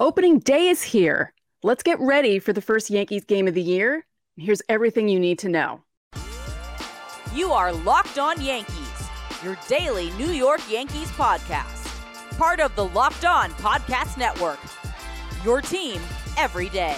Opening day is here. Let's get ready for the first Yankees game of the year. Here's everything you need to know. You are Locked On Yankees, your daily New York Yankees podcast. Part of the Locked On Podcast Network. Your team every day.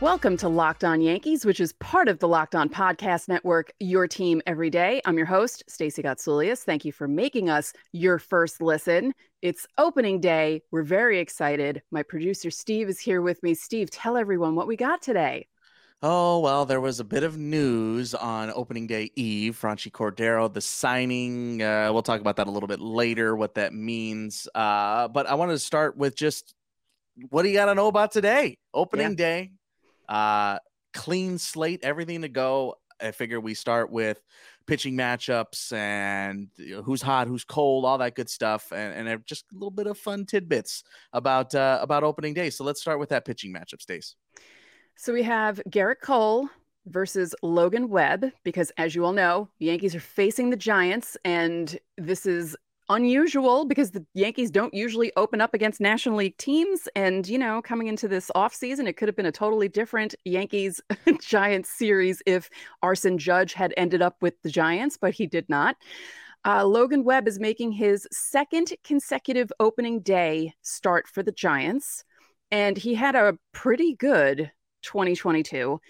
Welcome to Locked On Yankees, which is part of the Locked On Podcast Network, your team every day. I'm your host, Stacey Gotsoulias. Thank you for making us your first listen. It's opening day. We're very excited. My producer, Steve, is here with me. Steve, tell everyone what we got today. Oh, well, there was a bit of news on opening day eve. Franchy Cordero, the signing. Uh, we'll talk about that a little bit later, what that means. Uh, but I wanted to start with just what do you got to know about today? Opening yeah. day, uh, clean slate, everything to go. I figure we start with pitching matchups and you know, who's hot, who's cold, all that good stuff, and, and just a little bit of fun tidbits about uh, about opening day. So let's start with that pitching matchup, Stace. So we have Gerrit Cole versus Logan Webb because, as you all know, the Yankees are facing the Giants, and this is unusual because the Yankees don't usually open up against National League teams. And, you know, coming into this offseason, it could have been a totally different Yankees Giants series if Aaron Judge had ended up with the Giants, but he did not. Uh, Logan Webb is making his second consecutive opening day start for the Giants. And he had a pretty good 2022.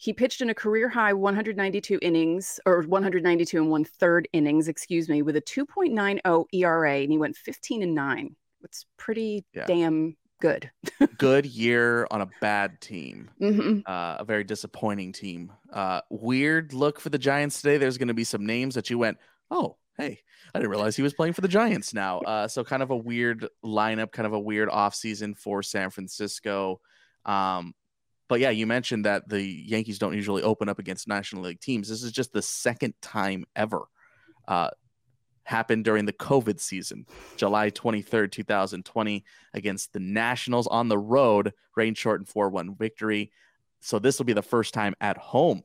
He pitched in a career high 192 innings or 192 and one third innings, excuse me, with a 2.90 ERA, and he went 15 and nine. It's pretty yeah. damn good. good year on a bad team, mm-hmm. uh, a very disappointing team. Uh, weird look for the Giants today. There's going to be some names that you went, oh, hey, I didn't realize he was playing for the Giants now. Uh, so kind of a weird lineup, kind of a weird offseason for San Francisco. Um, but yeah, you mentioned that the Yankees don't usually open up against National League teams. This is just the second time ever. Uh, happened during the COVID season, July 23rd, 2020, against the Nationals on the road, rain short and 4 1 victory. So this will be the first time at home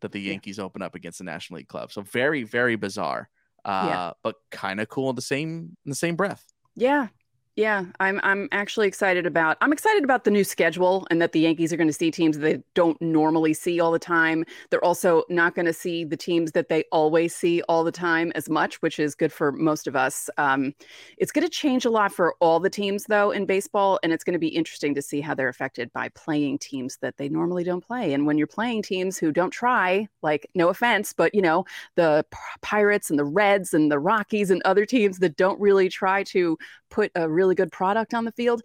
that the Yankees yeah. open up against the National League club. So very, very bizarre, uh, yeah. but kind of cool in the same in the same breath. Yeah, yeah, I'm I'm actually excited about I'm excited about the new schedule and that the Yankees are going to see teams they don't normally see all the time. They're also not going to see the teams that they always see all the time as much, which is good for most of us. Um, it's going to change a lot for all the teams though in baseball, and it's going to be interesting to see how they're affected by playing teams that they normally don't play. And when you're playing teams who don't try, like no offense, but you know the Pirates and the Reds and the Rockies and other teams that don't really try to put a really good product on the field.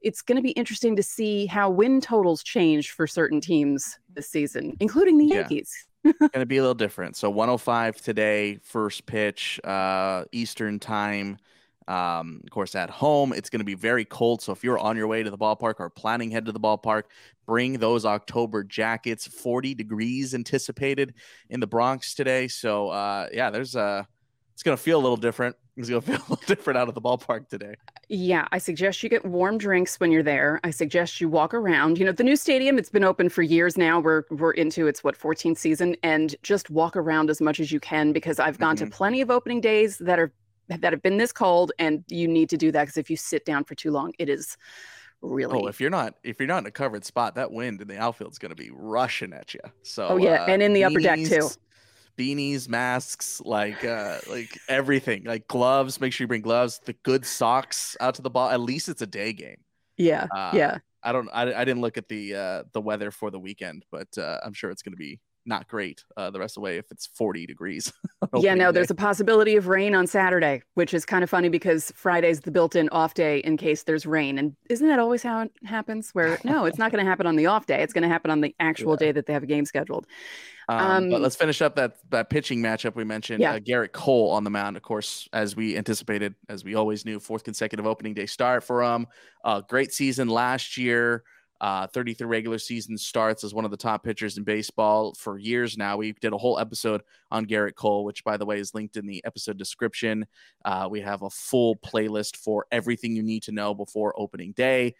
It's going to be interesting to see how win totals change for certain teams this season, including the Yankees. Yeah. going to be a little different. So 105 today, first pitch, uh, Eastern time. Um, of course, at home, it's going to be very cold. So if you're on your way to the ballpark or planning head to the ballpark, bring those October jackets. 40 degrees anticipated in the Bronx today. So uh, yeah, there's a. It's going to feel a little different it's gonna feel a little different out of the ballpark today. Yeah, I suggest you get warm drinks when you're there. I suggest you walk around. You know, the new stadium, it's been open for years now. We're we're into its what 14th season, and just walk around as much as you can because I've gone mm-hmm. to plenty of opening days that are that have been this cold, and you need to do that because if you sit down for too long, it is really. Oh, if you're not if you're not in a covered spot, that wind in the outfield is going to be rushing at you. So. Oh yeah, uh, and in the upper deck too beanies, masks, like uh like everything, like gloves. Make sure you bring gloves. The good socks out to the ball. At least it's a day game. Yeah, uh, yeah. I don't. I, I didn't look at the uh the weather for the weekend, but uh, I'm sure it's going to be not great uh, the rest of the way if it's 40 degrees. yeah, no, day. there's a possibility of rain on Saturday, which is kind of funny because Friday's the built-in off day in case there's rain. And isn't that always how it happens? Where no, it's not going to happen on the off day. It's going to happen on the actual yeah. day that they have a game scheduled. Um, um, but let's finish up that that pitching matchup we mentioned. Yeah. Uh, Gerrit Cole on the mound, of course, as we anticipated, as we always knew, fourth consecutive opening day start for him. Uh, great season last year. Uh, 33 regular season starts as one of the top pitchers in baseball for years now. We did a whole episode on Gerrit Cole, which, by the way, is linked in the episode description. Uh, we have a full playlist for everything you need to know before opening day.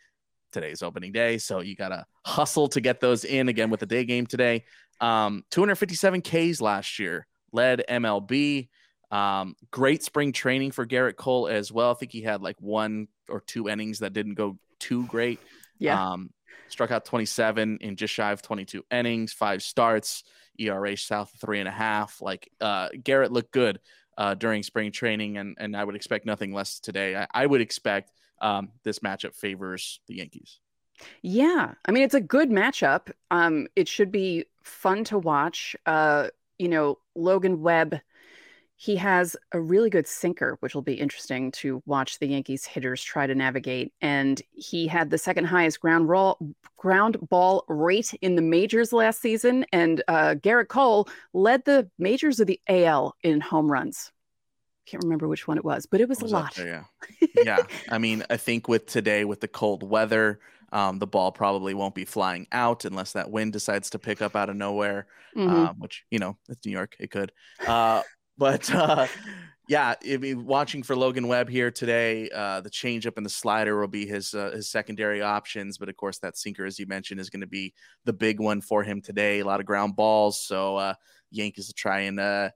Today's opening day, so you gotta hustle to get those in again with the day game today. Um, 257 Ks last year, led MLB. Um, great spring training for Gerrit Cole as well. I think he had like one or two innings that didn't go too great. Yeah. Um, struck out 27 in just shy of 22 innings, five starts, ERA south of three and a half. Like uh, Gerrit looked good uh, during spring training, and and I would expect nothing less today. I, I would expect um, this matchup favors the Yankees. Yeah, I mean it's a good matchup. Um, it should be fun to watch. Uh, you know, Logan Webb he has a really good sinker, which will be interesting to watch the Yankees hitters try to navigate. And he had the second highest ground roll, ground ball rate in the majors last season. And uh, Gerrit Cole led the majors of the AL in home runs. Can't remember which one it was, but it was, was a lot. There, yeah, yeah. I mean, I think with today, with the cold weather, um, the ball probably won't be flying out unless that wind decides to pick up out of nowhere, mm-hmm. um, which you know it's New York, it could. Uh, but uh, yeah, I mean, watching for Logan Webb here today, uh, the changeup and the slider will be his uh, his secondary options. But of course, that sinker, as you mentioned, is going to be the big one for him today. A lot of ground balls, so uh, Yankees will try and uh,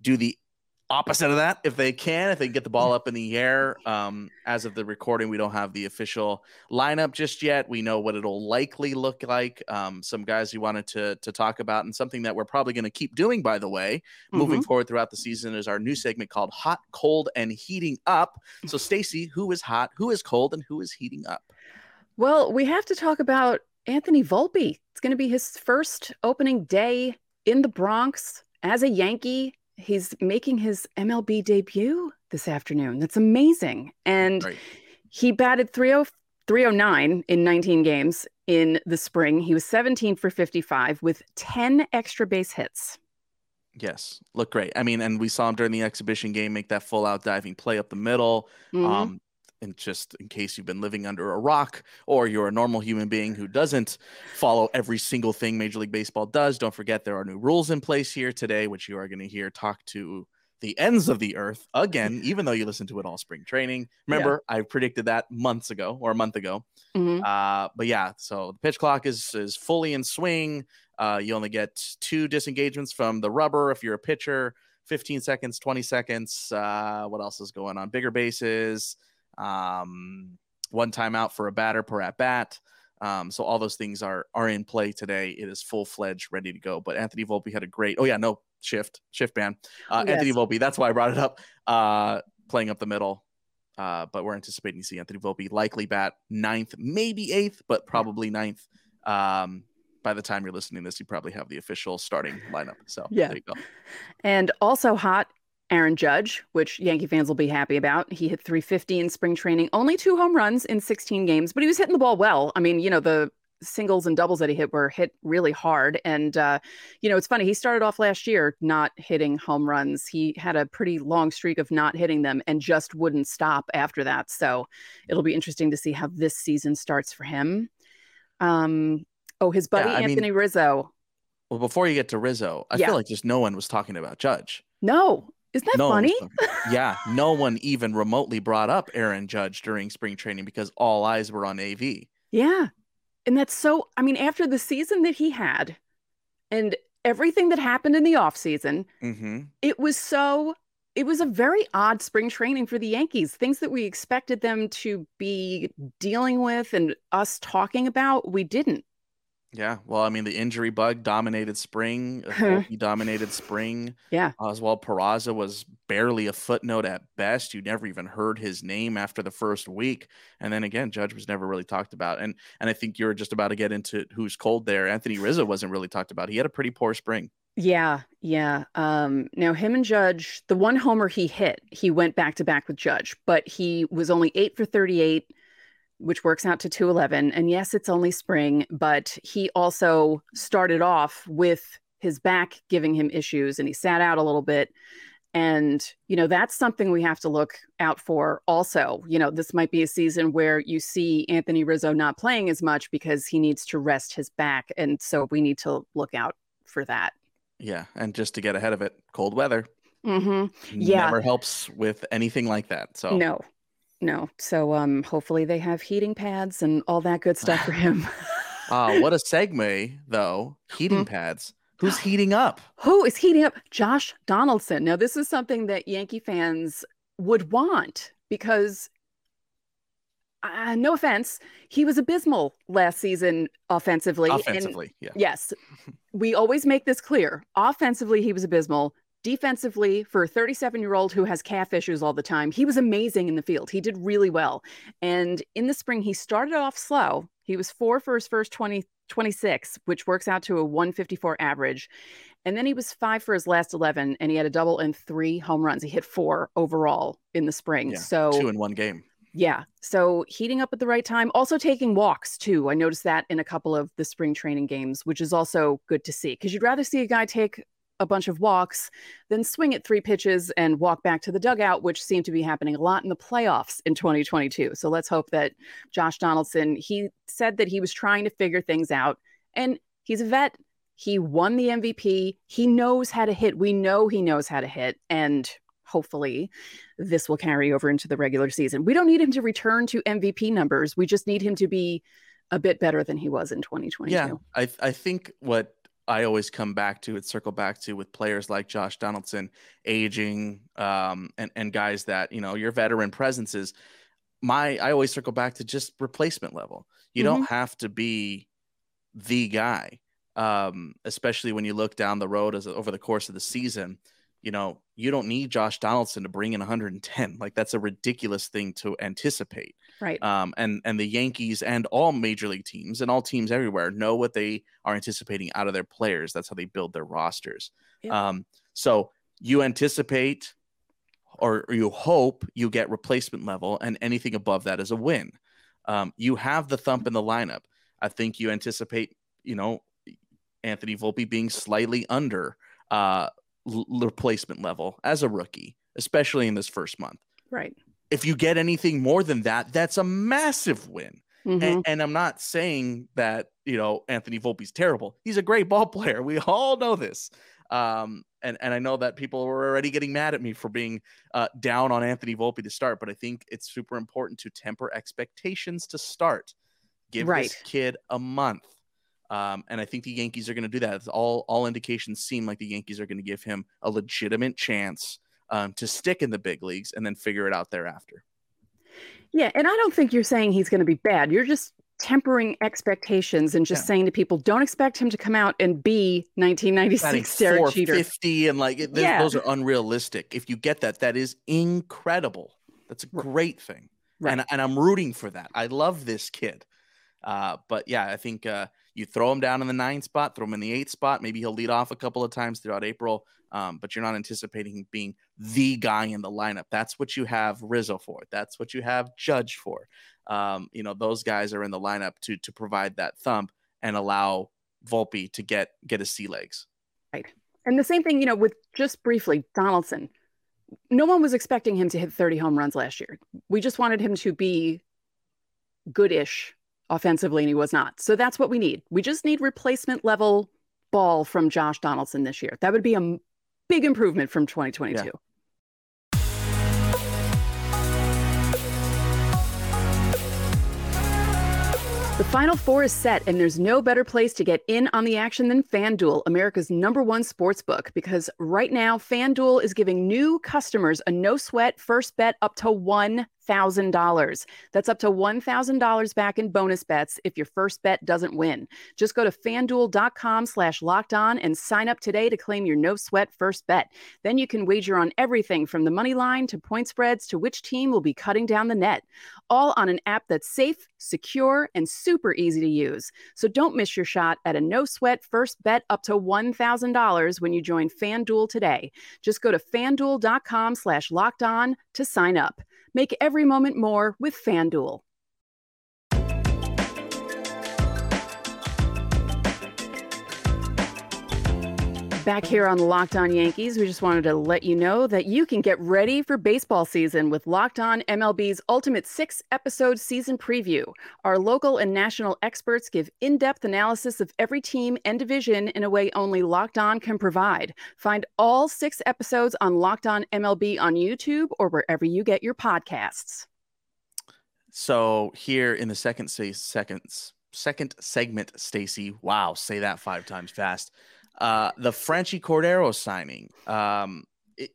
do the opposite of that if they can if they can get the ball up in the air um, as of the recording we don't have the official lineup just yet. We know what it'll likely look like um, some guys we wanted to to talk about and something that we're probably going to keep doing by the way mm-hmm. moving forward throughout the season is our new segment called hot cold and heating up. So stacy who is hot who is cold and who is heating up? Well we have to talk about anthony volpe. It's going to be his first opening day in the bronx as a yankee he's making his MLB debut this afternoon. That's amazing. And right. he batted 30, 309 in 19 games in the spring. He was 17 for 55 with 10 extra base hits. Yes, look great. I mean, and we saw him during the exhibition game make that full out diving play up the middle. Mm-hmm. Um, and just in case you've been living under a rock or you're a normal human being who doesn't follow every single thing Major League Baseball does, don't forget there are new rules in place here today, which you are going to hear talk to the ends of the earth again, even though you listen to it all spring training. Remember, yeah. I predicted that months ago or a month ago. Mm-hmm. Uh, but yeah, so the pitch clock is is fully in swing. Uh, you only get two disengagements from the rubber if you're a pitcher. 15 seconds, 20 seconds. Uh, what else is going on? Bigger bases um, one timeout for a batter per at bat. Um, so all those things are are in play today. It is full fledged, ready to go. But Anthony Volpe had a great. Oh yeah, no shift shift ban. Uh, yes. Anthony Volpe. That's why I brought it up. Uh, playing up the middle. Uh, but we're anticipating to see Anthony Volpe likely bat ninth, maybe eighth, but probably ninth. Um, by the time you're listening to this, you probably have the official starting lineup. So yeah, there you go. And also hot Aaron Judge, which Yankee fans will be happy about. He hit 350 in spring training, only two home runs in 16 games, but he was hitting the ball well. I mean, you know, the singles and doubles that he hit were hit really hard. And, uh, you know, it's funny. He started off last year not hitting home runs. He had a pretty long streak of not hitting them and just wouldn't stop after that. So it'll be interesting to see how this season starts for him. Um, oh, his buddy yeah, Anthony mean, Rizzo. Well, before you get to Rizzo, I yeah. feel like just no one was talking about Judge. No, isn't that no, funny? yeah, no one even remotely brought up Aaron Judge during spring training because all eyes were on AV. Yeah. And that's so I mean after the season that he had and everything that happened in the offseason, mm-hmm. it was so it was a very odd spring training for the Yankees. Things that we expected them to be dealing with and us talking about, we didn't. Yeah, well, I mean, the injury bug dominated spring. He dominated spring. Yeah. Oswald Peraza was barely a footnote at best. You never even heard his name after the first week, and then again, Judge was never really talked about. And and I think you're just about to get into who's cold there. Anthony Rizzo wasn't really talked about. He had a pretty poor spring. Yeah, yeah. Um, now him and Judge, the one homer he hit, he went back to back with Judge, but he was only eight for thirty-eight which works out to 211. And yes, it's only spring, but he also started off with his back giving him issues and he sat out a little bit. And, you know, that's something we have to look out for also. You know, this might be a season where you see Anthony Rizzo not playing as much because he needs to rest his back. And so we need to look out for that. Yeah. And just to get ahead of it, cold weather. Mm-hmm. Yeah. Never helps with anything like that. So, no, no. So um hopefully they have heating pads and all that good stuff for him. uh, what a segue though. Heating mm-hmm. pads. Who's heating up? Who is heating up? Josh Donaldson. Now, this is something that Yankee fans would want because, uh, no offense, he was abysmal last season offensively. Offensively, and, yeah. Yes. we always make this clear. Offensively, he was abysmal. Defensively, for a 37 year old who has calf issues all the time, he was amazing in the field. He did really well. And in the spring, he started off slow. He was four for his first 20, 26, which works out to a 154 average. And then he was five for his last 11, and he had a double and three home runs. He hit four overall in the spring. Yeah, so two in one game. Yeah. So heating up at the right time, also taking walks too. I noticed that in a couple of the spring training games, which is also good to see because you'd rather see a guy take a bunch of walks, then swing at three pitches and walk back to the dugout, which seemed to be happening a lot in the playoffs in 2022. So let's hope that Josh Donaldson, he said that he was trying to figure things out and he's a vet. He won the MVP. He knows how to hit. We know he knows how to hit. And hopefully this will carry over into the regular season. We don't need him to return to MVP numbers. We just need him to be a bit better than he was in 2022. Yeah, I, I think what I always come back to it, circle back to with players like Josh Donaldson aging, um, and and guys that you know your veteran presences. My I always circle back to just replacement level. You mm-hmm. don't have to be the guy, um, especially when you look down the road as over the course of the season. You know, you don't need Josh Donaldson to bring in 110. Like that's a ridiculous thing to anticipate. Right. Um, and and the Yankees and all major league teams and all teams everywhere know what they are anticipating out of their players. That's how they build their rosters. Yeah. Um, so you anticipate or, or, you hope you get replacement level, and anything above that is a win. Um, you have the thump in the lineup. I think you anticipate, you know, Anthony Volpe being slightly under uh, l- replacement level as a rookie, especially in this first month. Right if you get anything more than that, that's a massive win. Mm-hmm. And, and, I'm not saying that you know Anthony Volpe's terrible. He's a great ball player. We all know this. Um, and and I know that people were already getting mad at me for being uh, down on Anthony Volpe to start, but I think it's super important to temper expectations to start. Give right. this kid a month. Um, and I think the Yankees are going to do that. All all indications seem like the Yankees are going to give him a legitimate chance um, to stick in the big leagues and then figure it out thereafter. Yeah, and I don't think you're saying he's going to be bad. You're just tempering expectations and just yeah. saying to people, don't expect him to come out and be 1996 Derek Jeter. 50 and like yeah. those are unrealistic. If you get that, that is incredible. That's a great thing. Right. And, and I'm rooting for that. I love this kid. Uh, but yeah, I think uh, you throw him down in the nine spot, throw him in the eight spot. Maybe he'll lead off a couple of times throughout April, um, but you're not anticipating being the guy in the lineup. That's what you have Rizzo for. That's what you have Judge for. Um, you know, those guys are in the lineup to to provide that thump and allow Volpe to get get his sea legs. Right. And the same thing, you know, with just briefly Donaldson. No one was expecting him to hit 30 home runs last year. We just wanted him to be goodish offensively, and he was not. So that's what we need. We just need replacement level ball from Josh Donaldson this year. That would be a big improvement from 2022. Yeah. The Final Four is set, and there's no better place to get in on the action than FanDuel, America's number one sports book. Because right now, FanDuel is giving new customers a no sweat first bet up to one $1,000. That's up to $1,000 back in bonus bets if your first bet doesn't win. Just go to fanduel.com slash locked on and sign up today to claim your no sweat first bet. Then you can wager on everything from the money line to point spreads to which team will be cutting down the net, all on an app that's safe, secure, and super easy to use. So don't miss your shot at a no sweat first bet up to $1,000 when you join FanDuel today. Just go to fanduel.com slash locked on to sign up. Make every moment more with FanDuel. Back here on Locked On Yankees, we just wanted to let you know that you can get ready for baseball season with Locked On MLB's Ultimate Six episode season preview. Our local and national experts give in depth analysis of every team and division in a way only Locked On can provide. Find all six episodes on Locked On MLB on YouTube or wherever you get your podcasts. So, here in the second seconds, second segment, Stacy, wow, say that five times fast. Uh, the Franchy Cordero signing. Um,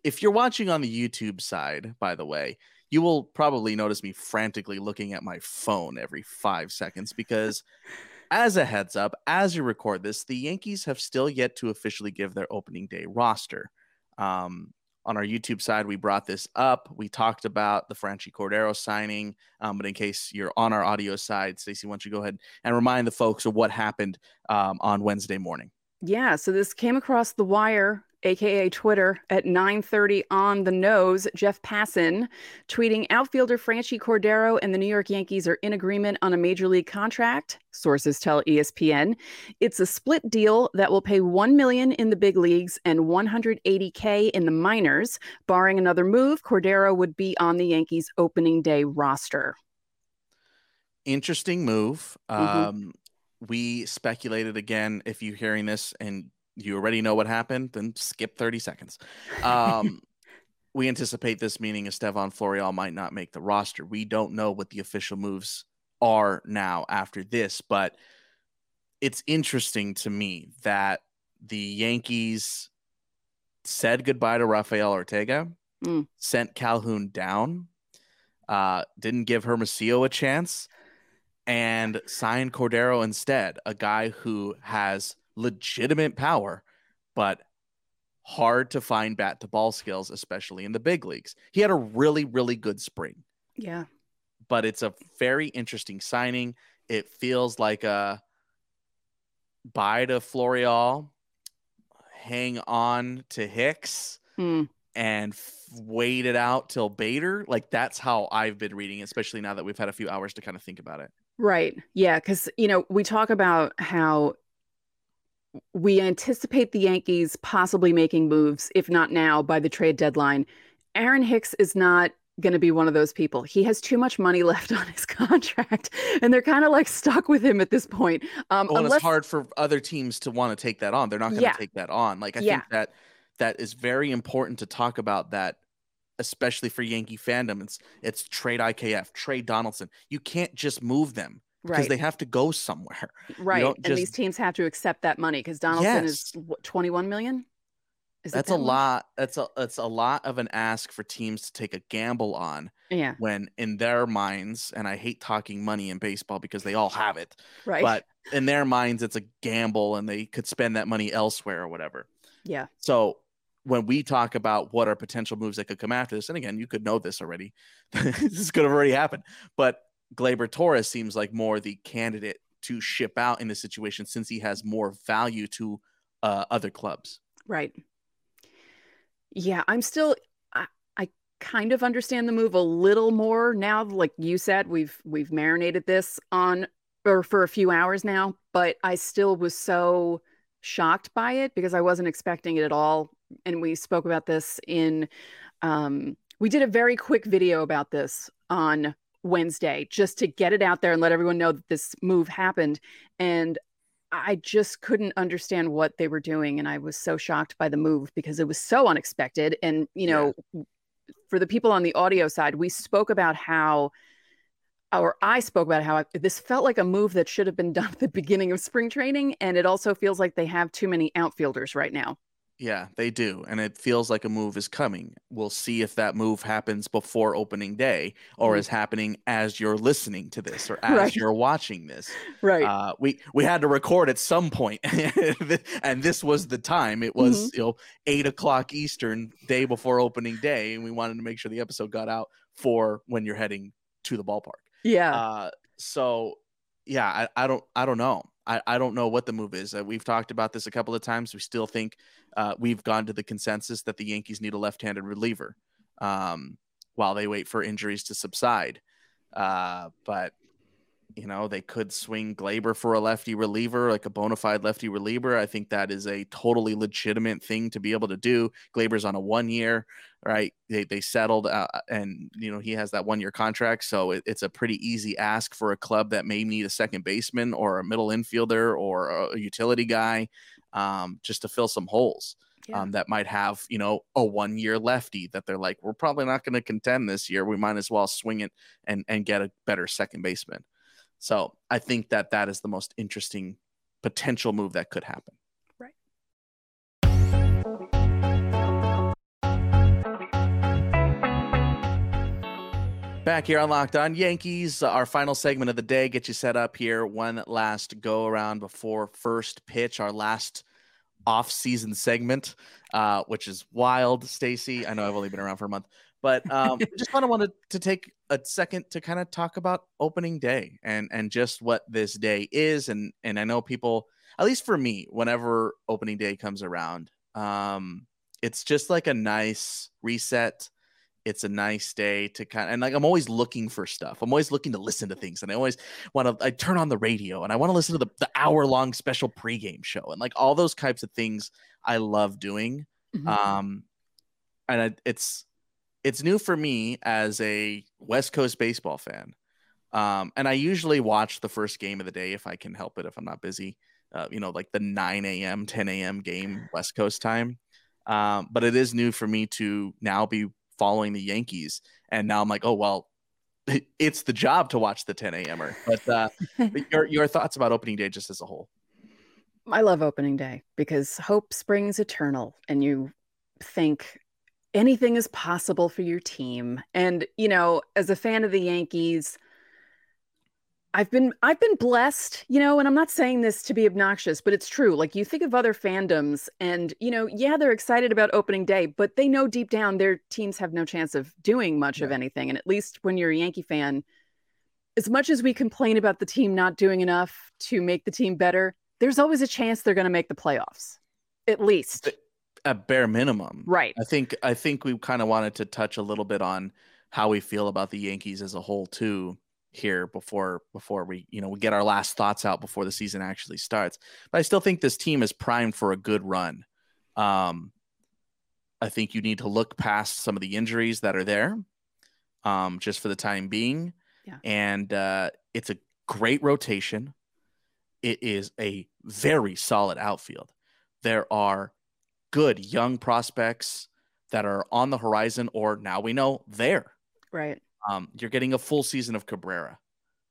if you're watching on the YouTube side, by the way, you will probably notice me frantically looking at my phone every five seconds because, as a heads up, as you record this, the Yankees have still yet to officially give their opening day roster. Um, on our YouTube side, we brought this up. We talked about the Franchy Cordero signing. Um, but in case you're on our audio side, Stacey, why don't you go ahead and remind the folks of what happened um, on Wednesday morning? Yeah, so this came across the wire aka Twitter, at 9:30 on the nose. Jeff Passan tweeting outfielder Franchy Cordero and the New York Yankees are in agreement on a major league contract. Sources tell ESPN it's a split deal that will pay 1 million in the big leagues and 180k in the minors. Barring another move, Cordero would be on the Yankees opening day roster. Interesting move. Mm-hmm. Um, we speculated again if you're hearing this and you already know what happened, then skip 30 seconds. Um, we anticipate this meaning Estevan Florial might not make the roster. We don't know what the official moves are now after this, but it's interesting to me that the Yankees said goodbye to Rafael Ortega, mm. sent Calhoun down, uh, didn't give Hermosillo a chance, and sign Cordero instead, a guy who has legitimate power, but hard to find bat to ball skills, especially in the big leagues. He had a really, really good spring. Yeah. But it's a very interesting signing. It feels like a buy to Florial, hang on to Hicks, hmm. and f- wait it out till Bader. Like that's how I've been reading, especially now that we've had a few hours to kind of think about it. Right. Yeah. Because, you know, we talk about how we anticipate the Yankees possibly making moves, if not now, by the trade deadline. Aaron Hicks is not going to be one of those people. He has too much money left on his contract, and they're kind of like stuck with him at this point. Um, well, unless... it's hard for other teams to want to take that on. They're not going to yeah. take that on. Like I yeah. think that that is very important to talk about that especially for Yankee fandom. It's it's trade IKF, trade Donaldson. You can't just move them because right. they have to go somewhere. Right. And just... these teams have to accept that money because Donaldson yes. is what, 21 million. Is that's a much? lot. That's a that's a lot of an ask for teams to take a gamble on. Yeah. When in their minds, and I hate talking money in baseball because they all have it. Right. But in their minds, it's a gamble, and they could spend that money elsewhere or whatever. Yeah. So when we talk about what are potential moves that could come after this, and again, you could know this already. this could have already happened, but Gleyber Torres seems like more the candidate to ship out in this situation since he has more value to uh, other clubs. Right. Yeah, I'm still. I, I kind of understand the move a little more now. Like you said, we've we've marinated this on or for a few hours now, but I still was so shocked by it because I wasn't expecting it at all. And we spoke about this in. Um, we did a very quick video about this on Wednesday just to get it out there and let everyone know that this move happened. And I just couldn't understand what they were doing. And I was so shocked by the move because it was so unexpected. And, you know, yeah. for the people on the audio side, we spoke about how, or I spoke about how this felt like a move that should have been done at the beginning of spring training. And it also feels like they have too many outfielders right now. Yeah, they do. And it feels like a move is coming. We'll see if that move happens before opening day or mm-hmm. is happening as you're listening to this or as right. you're watching this. Right. Uh, we we had to record at some point, and this was the time. It was mm-hmm. you know eight o'clock Eastern, day before opening day, and we wanted to make sure the episode got out for when you're heading to the ballpark. Yeah. Uh, so yeah, I, I don't I don't know. I, I don't know what the move is. Uh, we've talked about this a couple of times. We still think uh, we've gone to the consensus that the Yankees need a left-handed reliever um, while they wait for injuries to subside. Uh, but you know they could swing Gleyber for a lefty reliever, like a bona fide lefty reliever. I think that is a totally legitimate thing to be able to do. Gleyber's on a one-year right? They they settled, uh, and you know he has that one year contract, so it, it's a pretty easy ask for a club that may need a second baseman or a middle infielder or a, utility guy, um, just to fill some holes. Yeah. Um, that might have you know a one year lefty that they're like we're probably not going to contend this year we might as well swing it and and get a better second baseman so I think that that is the most interesting potential move that could happen. Right. Back here on Locked On Yankees, our final segment of the day. Get you set up here. One last go around before first pitch. Our last off-season segment, uh, which is wild, Stacy. I know I've only been around for a month, but um, just kind of wanted to take a second to kind of talk about opening day and and just what this day is. And and I know people, at least for me, whenever opening day comes around, um, it's just like a nice reset it's a nice day to kind of and like I'm always looking for stuff. I'm always looking to listen to things, and I always want to. I turn on the radio and I want to listen to the, the hour long special pregame show and like all those types of things. I love doing, mm-hmm. um, and I, it's it's new for me as a West Coast baseball fan. Um, and I usually watch the first game of the day if I can help it, if I'm not busy. Uh, you know, like the 9 a.m., 10 a.m. game West Coast time. Um, but it is new for me to now be following the Yankees. And now I'm like, oh, well, it's the job to watch the 10 a.m.er. But, uh, but your, your thoughts about opening day just as a whole? I love opening day because hope springs eternal and you think anything is possible for your team. And, you know, as a fan of the Yankees, I've been I've been blessed, you know, and I'm not saying this to be obnoxious, but it's true. Like you think of other fandoms and, you know, yeah, they're excited about opening day, but they know deep down their teams have no chance of doing much yeah. of anything. And at least when you're a Yankee fan, as much as we complain about the team not doing enough to make the team better, there's always a chance they're going to make the playoffs. At least. At bare minimum. Right. I think I think we kind of wanted to touch a little bit on how we feel about the Yankees as a whole too here before before we you know we get our last thoughts out before the season actually starts. But I still think this team is primed for a good run. Um, I think you need to look past some of the injuries that are there, um, just for the time being. Yeah. And uh, it's a great rotation. It is a very solid outfield. There are good young prospects that are on the horizon, or now we know there. Right. Um, you're getting a full season of Cabrera.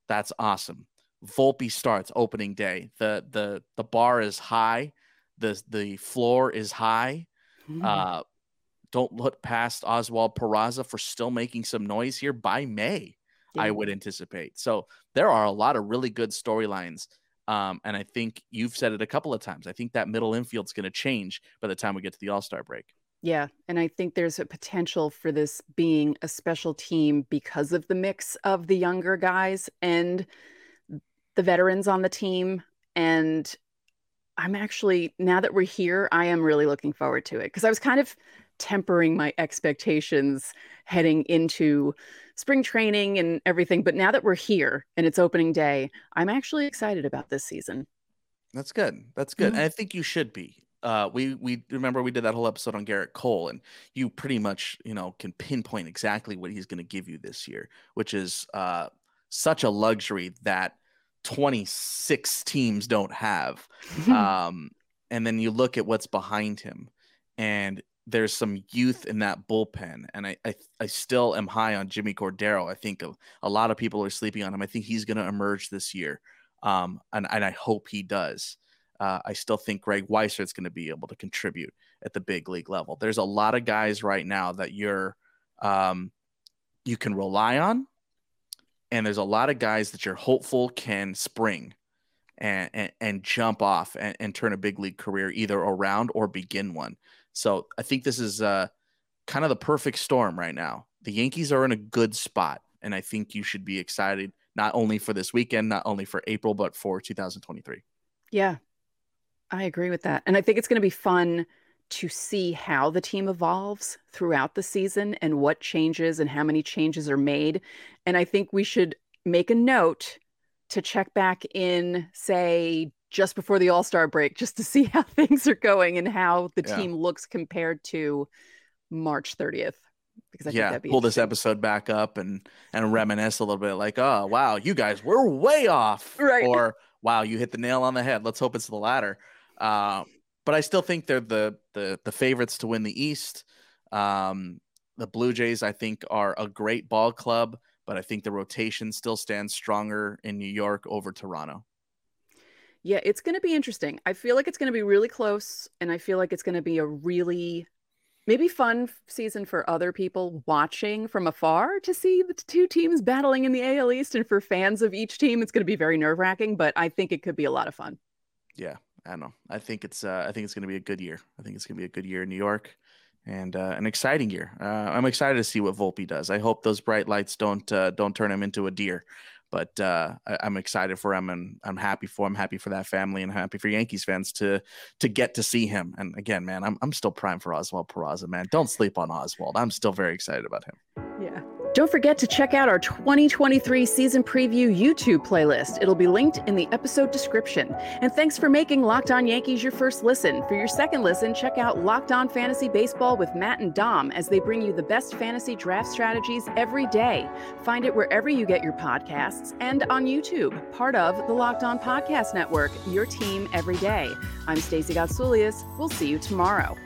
That's awesome. Volpe starts opening day. The the the bar is high. The the floor is high. Mm-hmm. Uh, don't look past Oswald Peraza for still making some noise here by May. Yeah. I would anticipate. So there are a lot of really good storylines. Um, and I think you've said it a couple of times. I think that middle infield's going to change by the time we get to the All Star break. Yeah. And I think there's a potential for this being a special team because of the mix of the younger guys and the veterans on the team. And I'm actually, now that we're here, I am really looking forward to it because I was kind of tempering my expectations heading into spring training and everything. But now that we're here and it's opening day, I'm actually excited about this season. That's good. That's good. Mm-hmm. And I think you should be uh, we we remember we did that whole episode on Gerrit Cole, and you pretty much you know can pinpoint exactly what he's going to give you this year, which is uh, such a luxury that 26 teams don't have. um, and then you look at what's behind him, and there's some youth in that bullpen, and I I, I still am high on Jimmy Cordero. I think a, a lot of people are sleeping on him. I think he's going to emerge this year, um, and and I hope he does uh, I still think Greg Weissert is going to be able to contribute at the big league level. There's a lot of guys right now that you're um, you can rely on, and there's a lot of guys that you're hopeful can spring and and, and jump off and, and, turn a big league career either around or begin one. So I think this is uh, kind of the perfect storm right now. The Yankees are in a good spot, and I think you should be excited not only for this weekend, not only for April, but for 2023. Yeah, I agree with that. And I think it's going to be fun to see how the team evolves throughout the season and what changes and how many changes are made. And I think we should make a note to check back in, say, just before the All Star break, just to see how things are going and how the yeah. team looks compared to March 30th. Because I yeah, think be pull this episode back up and and reminisce a little bit, like, oh wow, you guys were way off, right? Or wow, you hit the nail on the head. Let's hope it's the latter. Uh, but I still think they're the the the favorites to win the East. Um, the Blue Jays, I think, are a great ball club, but I think the rotation still stands stronger in New York over Toronto. Yeah, it's going to be interesting. I feel like it's going to be really close, and I feel like it's going to be a really maybe fun season for other people watching from afar to see the two teams battling in the AL East. And for fans of each team, it's going to be very nerve wracking, but I think it could be a lot of fun. Yeah, I don't know. I think it's uh, I think it's going to be a good year. I think it's going to be a good year in New York and uh, an exciting year. Uh, I'm excited to see what Volpe does. I hope those bright lights don't uh, don't turn him into a deer. But uh, I, am excited for him, and I'm happy for him. Happy for that family, and happy for Yankees fans to to get to see him. And again, man, I'm I'm still prime for Oswald Peraza, man. Don't sleep on Oswald. I'm still very excited about him. Yeah. Don't forget to check out our 2023 season preview YouTube playlist. It'll be linked in the episode description. And thanks for making Locked On Yankees your first listen. For your second listen, check out Locked On Fantasy Baseball with Matt and Dom as they bring you the best fantasy draft strategies every day. Find it wherever you get your podcasts and on YouTube, part of the Locked On Podcast Network, your team every day. I'm Stacey Gotsoulias. We'll see you tomorrow.